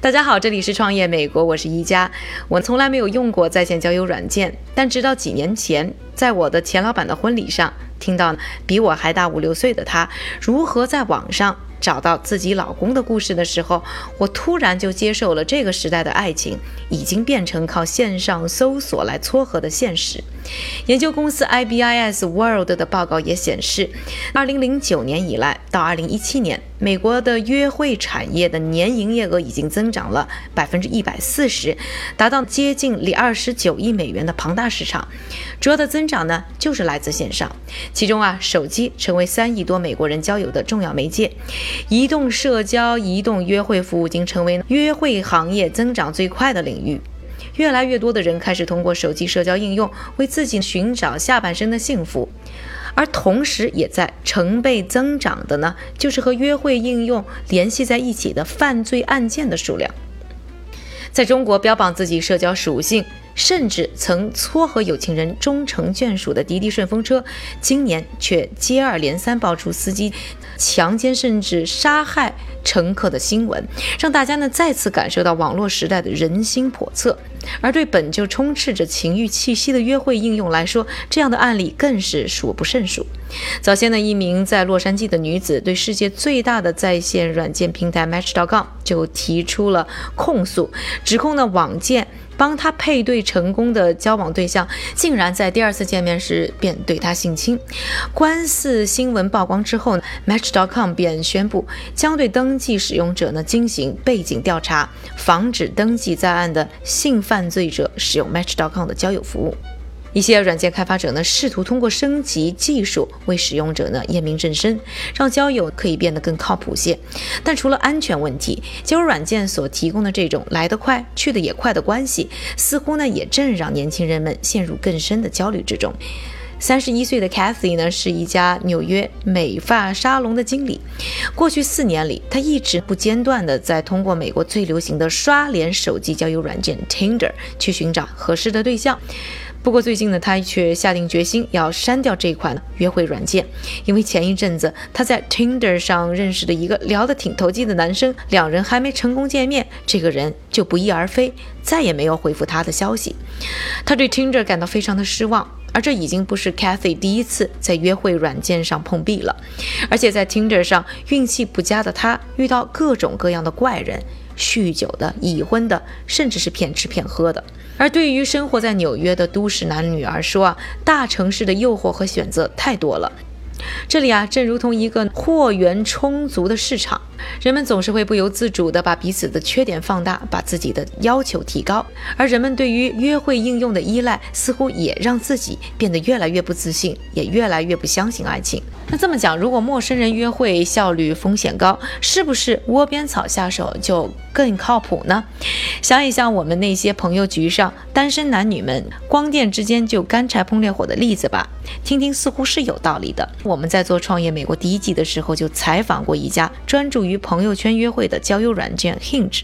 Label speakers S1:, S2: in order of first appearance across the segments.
S1: 大家好，这里是创业美国，我是一加。我从来没有用过在线交友软件，但直到几年前，在我的前老板的婚礼上，听到比我还大五六岁的他如何在网上。找到自己老公的故事的时候，我突然就接受了这个时代的爱情已经变成靠线上搜索来撮合的现实。研究公司 IBIS World 的报告也显示二零零九年以来到二零一七年，美国的约会产业的年营业额已经增长了百分之一百四十，达到接近里二十九亿美元的庞大市场。主要的增长呢，就是来自线上，其中啊，手机成为三亿多美国人交友的重要媒介。移动社交、移动约会服务已经成为约会行业增长最快的领域。越来越多的人开始通过手机社交应用为自己寻找下半生的幸福，而同时也在成倍增长的呢，就是和约会应用联系在一起的犯罪案件的数量。在中国，标榜自己社交属性。甚至曾撮合有情人终成眷属的滴滴顺风车，今年却接二连三爆出司机强奸甚至杀害乘客的新闻，让大家呢再次感受到网络时代的人心叵测。而对本就充斥着情欲气息的约会应用来说，这样的案例更是数不胜数。早先呢，一名在洛杉矶的女子对世界最大的在线软件平台 Match.com 就提出了控诉，指控呢网件。帮他配对成功的交往对象，竟然在第二次见面时便对他性侵。官司新闻曝光之后呢，Match.com 便宣布将对登记使用者呢进行背景调查，防止登记在案的性犯罪者使用 Match.com 的交友服务。一些软件开发者呢，试图通过升级技术为使用者呢验明正身，让交友可以变得更靠谱些。但除了安全问题，交友软件所提供的这种来得快去得也快的关系，似乎呢也正让年轻人们陷入更深的焦虑之中。三十一岁的 Cathy 呢，是一家纽约美发沙龙的经理。过去四年里，他一直不间断地在通过美国最流行的刷脸手机交友软件 Tinder 去寻找合适的对象。不过最近呢，他却下定决心要删掉这款约会软件，因为前一阵子他在 Tinder 上认识的一个聊得挺投机的男生，两人还没成功见面，这个人就不翼而飞，再也没有回复他的消息。他对 Tinder 感到非常的失望，而这已经不是 Kathy 第一次在约会软件上碰壁了，而且在 Tinder 上运气不佳的他遇到各种各样的怪人。酗酒的、已婚的，甚至是骗吃骗喝的。而对于生活在纽约的都市男女而说啊，大城市的诱惑和选择太多了。这里啊，正如同一个货源充足的市场，人们总是会不由自主地把彼此的缺点放大，把自己的要求提高。而人们对于约会应用的依赖，似乎也让自己变得越来越不自信，也越来越不相信爱情。那这么讲，如果陌生人约会效率风险高，是不是窝边草下手就更靠谱呢？想一想我们那些朋友局上单身男女们光电之间就干柴碰烈火的例子吧，听听似乎是有道理的。我们在做创业美国第一季的时候，就采访过一家专注于与朋友圈约会的交友软件 Hinge，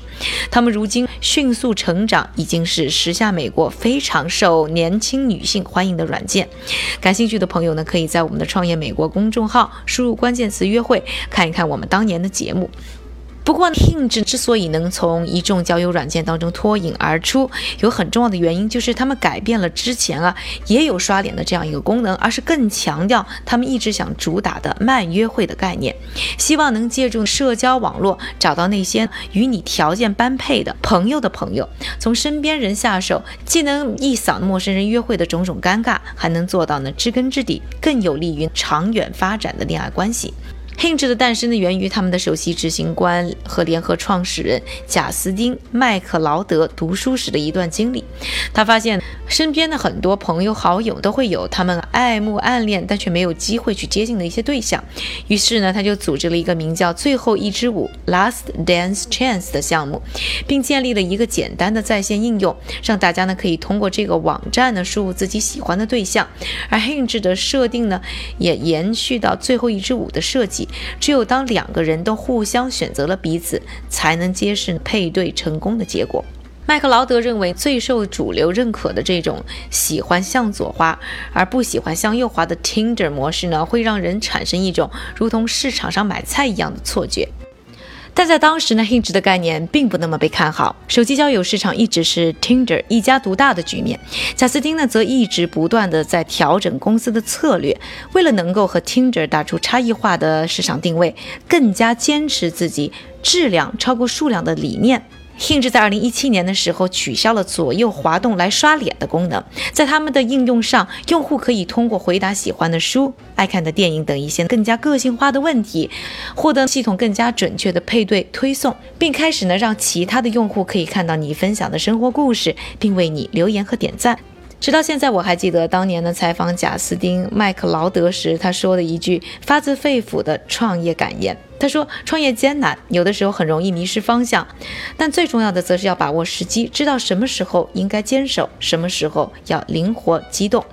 S1: 他们如今迅速成长，已经是时下美国非常受年轻女性欢迎的软件。感兴趣的朋友呢，可以在我们的创业美国公众号输入关键词“约会”，看一看我们当年的节目。不过，Hinge 之所以能从一众交友软件当中脱颖而出，有很重要的原因，就是他们改变了之前啊也有刷脸的这样一个功能，而是更强调他们一直想主打的慢约会的概念，希望能借助社交网络找到那些与你条件般配的朋友的朋友，从身边人下手，既能一扫陌生人约会的种种尴尬，还能做到呢知根知底，更有利于长远发展的恋爱关系。Hinge 的诞生呢，源于他们的首席执行官和联合创始人贾斯汀·麦克劳德读书时的一段经历。他发现身边的很多朋友好友都会有他们爱慕暗恋但却没有机会去接近的一些对象，于是呢，他就组织了一个名叫“最后一支舞 ”（Last Dance Chance） 的项目，并建立了一个简单的在线应用，让大家呢可以通过这个网站呢输入自己喜欢的对象。而 Hinge 的设定呢，也延续到“最后一支舞”的设计。只有当两个人都互相选择了彼此，才能揭示配对成功的结果。麦克劳德认为，最受主流认可的这种喜欢向左滑而不喜欢向右滑的 Tinder 模式呢，会让人产生一种如同市场上买菜一样的错觉。但在当时呢，Hinge 的概念并不那么被看好，手机交友市场一直是 Tinder 一家独大的局面。贾斯汀呢，则一直不断的在调整公司的策略，为了能够和 Tinder 打出差异化的市场定位，更加坚持自己质量超过数量的理念。Hinge 在二零一七年的时候取消了左右滑动来刷脸的功能，在他们的应用上，用户可以通过回答喜欢的书、爱看的电影等一些更加个性化的问题，获得系统更加准确的配对推送，并开始呢让其他的用户可以看到你分享的生活故事，并为你留言和点赞。直到现在，我还记得当年的采访贾斯汀·麦克劳德时，他说的一句发自肺腑的创业感言。他说：“创业艰难，有的时候很容易迷失方向，但最重要的则是要把握时机，知道什么时候应该坚守，什么时候要灵活机动。”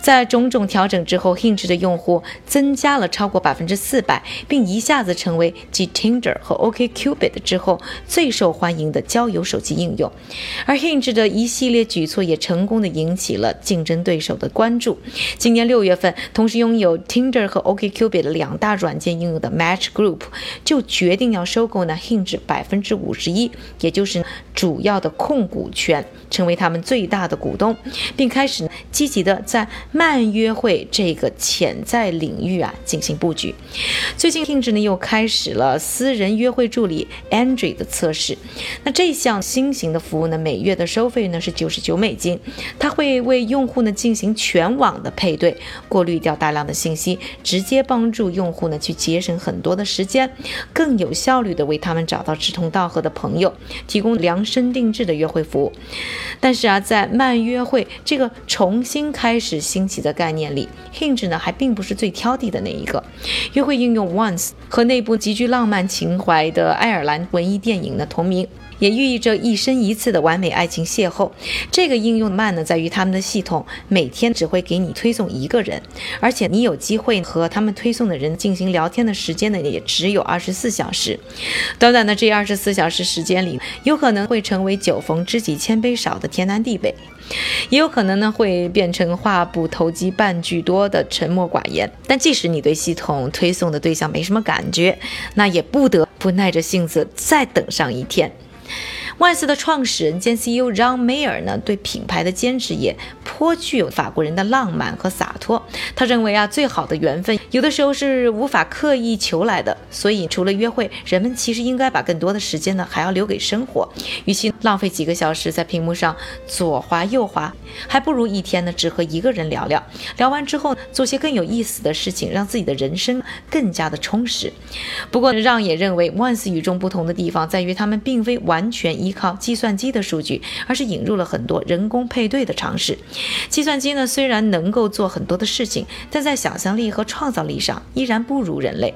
S1: 在种种调整之后，Hinge 的用户增加了超过百分之四百，并一下子成为继 Tinder 和 OkCupid 之后最受欢迎的交友手机应用。而 Hinge 的一系列举措也成功的引起了竞争对手的关注。今年六月份，同时拥有 Tinder 和 OkCupid 两大软件应用的 Match Group。就决定要收购呢 Hinge 百分之五十一，也就是主要的控股权，成为他们最大的股东，并开始积极的在慢约会这个潜在领域啊进行布局。最近 Hinge 呢又开始了私人约会助理 Android 的测试。那这项新型的服务呢，每月的收费呢是九十九美金，它会为用户呢进行全网的配对，过滤掉大量的信息，直接帮助用户呢去节省很多的时。间更有效率的为他们找到志同道合的朋友，提供量身定制的约会服务。但是啊，在慢约会这个重新开始兴起的概念里，Hinge 呢还并不是最挑剔的那一个。约会应用 Once 和那部极具浪漫情怀的爱尔兰文艺电影的同名。也寓意着一生一次的完美爱情邂逅。这个应用慢呢，在于他们的系统每天只会给你推送一个人，而且你有机会和他们推送的人进行聊天的时间呢，也只只有二十四小时。短短的这二十四小时时间里，有可能会成为酒逢知己千杯少的天南地北，也有可能呢会变成话不投机半句多的沉默寡言。但即使你对系统推送的对象没什么感觉，那也不得不耐着性子再等上一天。万斯的创始人兼 CEO 让梅尔呢，对品牌的坚持也颇具有法国人的浪漫和洒脱。他认为啊，最好的缘分有的时候是无法刻意求来的，所以除了约会，人们其实应该把更多的时间呢，还要留给生活。与其浪费几个小时在屏幕上左滑右滑，还不如一天呢，只和一个人聊聊。聊完之后，做些更有意思的事情，让自己的人生更加的充实。不过，让也认为万斯与众不同的地方在于，他们并非完全依依靠计算机的数据，而是引入了很多人工配对的尝试。计算机呢，虽然能够做很多的事情，但在想象力和创造力上依然不如人类。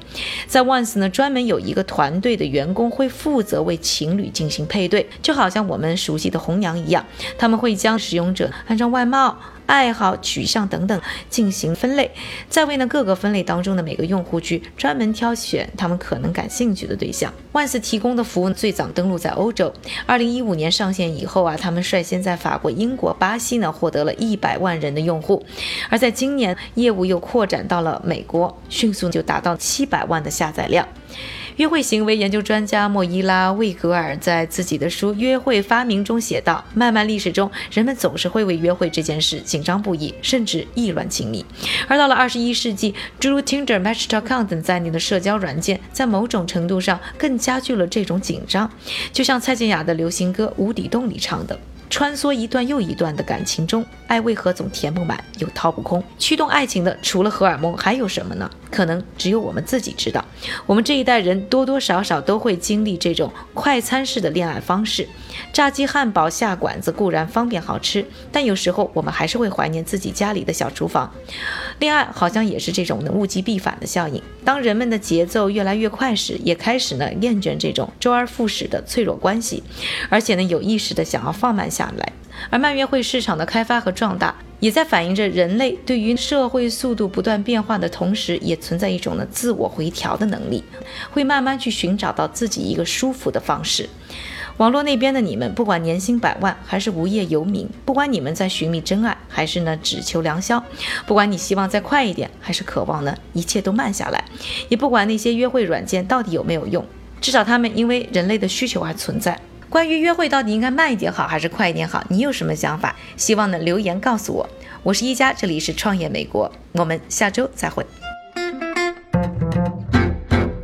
S1: 在 Once 呢，专门有一个团队的员工会负责为情侣进行配对，就好像我们熟悉的红娘一样，他们会将使用者按照外貌。爱好、取向等等进行分类，再为呢各个分类当中的每个用户去专门挑选他们可能感兴趣的对象。万斯提供的服务最早登陆在欧洲，二零一五年上线以后啊，他们率先在法国、英国、巴西呢获得了一百万人的用户，而在今年业务又扩展到了美国，迅速就达到七百万的下载量。约会行为研究专家莫伊拉·魏格尔在自己的书《约会发明》中写道：“漫漫历史中，人们总是会为约会这件事紧张不已，甚至意乱情迷。而到了二十一世纪，诸如 Tinder、Match.com 等在内的社交软件，在某种程度上更加剧了这种紧张。就像蔡健雅的流行歌《无底洞》里唱的。”穿梭一段又一段的感情中，爱为何总填不满又掏不空？驱动爱情的除了荷尔蒙还有什么呢？可能只有我们自己知道。我们这一代人多多少少都会经历这种快餐式的恋爱方式。炸鸡汉堡下馆子固然方便好吃，但有时候我们还是会怀念自己家里的小厨房。恋爱好像也是这种能物极必反的效应。当人们的节奏越来越快时，也开始呢厌倦这种周而复始的脆弱关系，而且呢有意识的想要放慢下。下来，而慢约会市场的开发和壮大，也在反映着人类对于社会速度不断变化的同时，也存在一种呢自我回调的能力，会慢慢去寻找到自己一个舒服的方式。网络那边的你们，不管年薪百万还是无业游民，不管你们在寻觅真爱还是呢只求良宵，不管你希望再快一点还是渴望呢一切都慢下来，也不管那些约会软件到底有没有用，至少他们因为人类的需求还存在。关于约会到底应该慢一点好还是快一点好，你有什么想法？希望呢留言告诉我。我是一加，这里是创业美国，我们下周再会。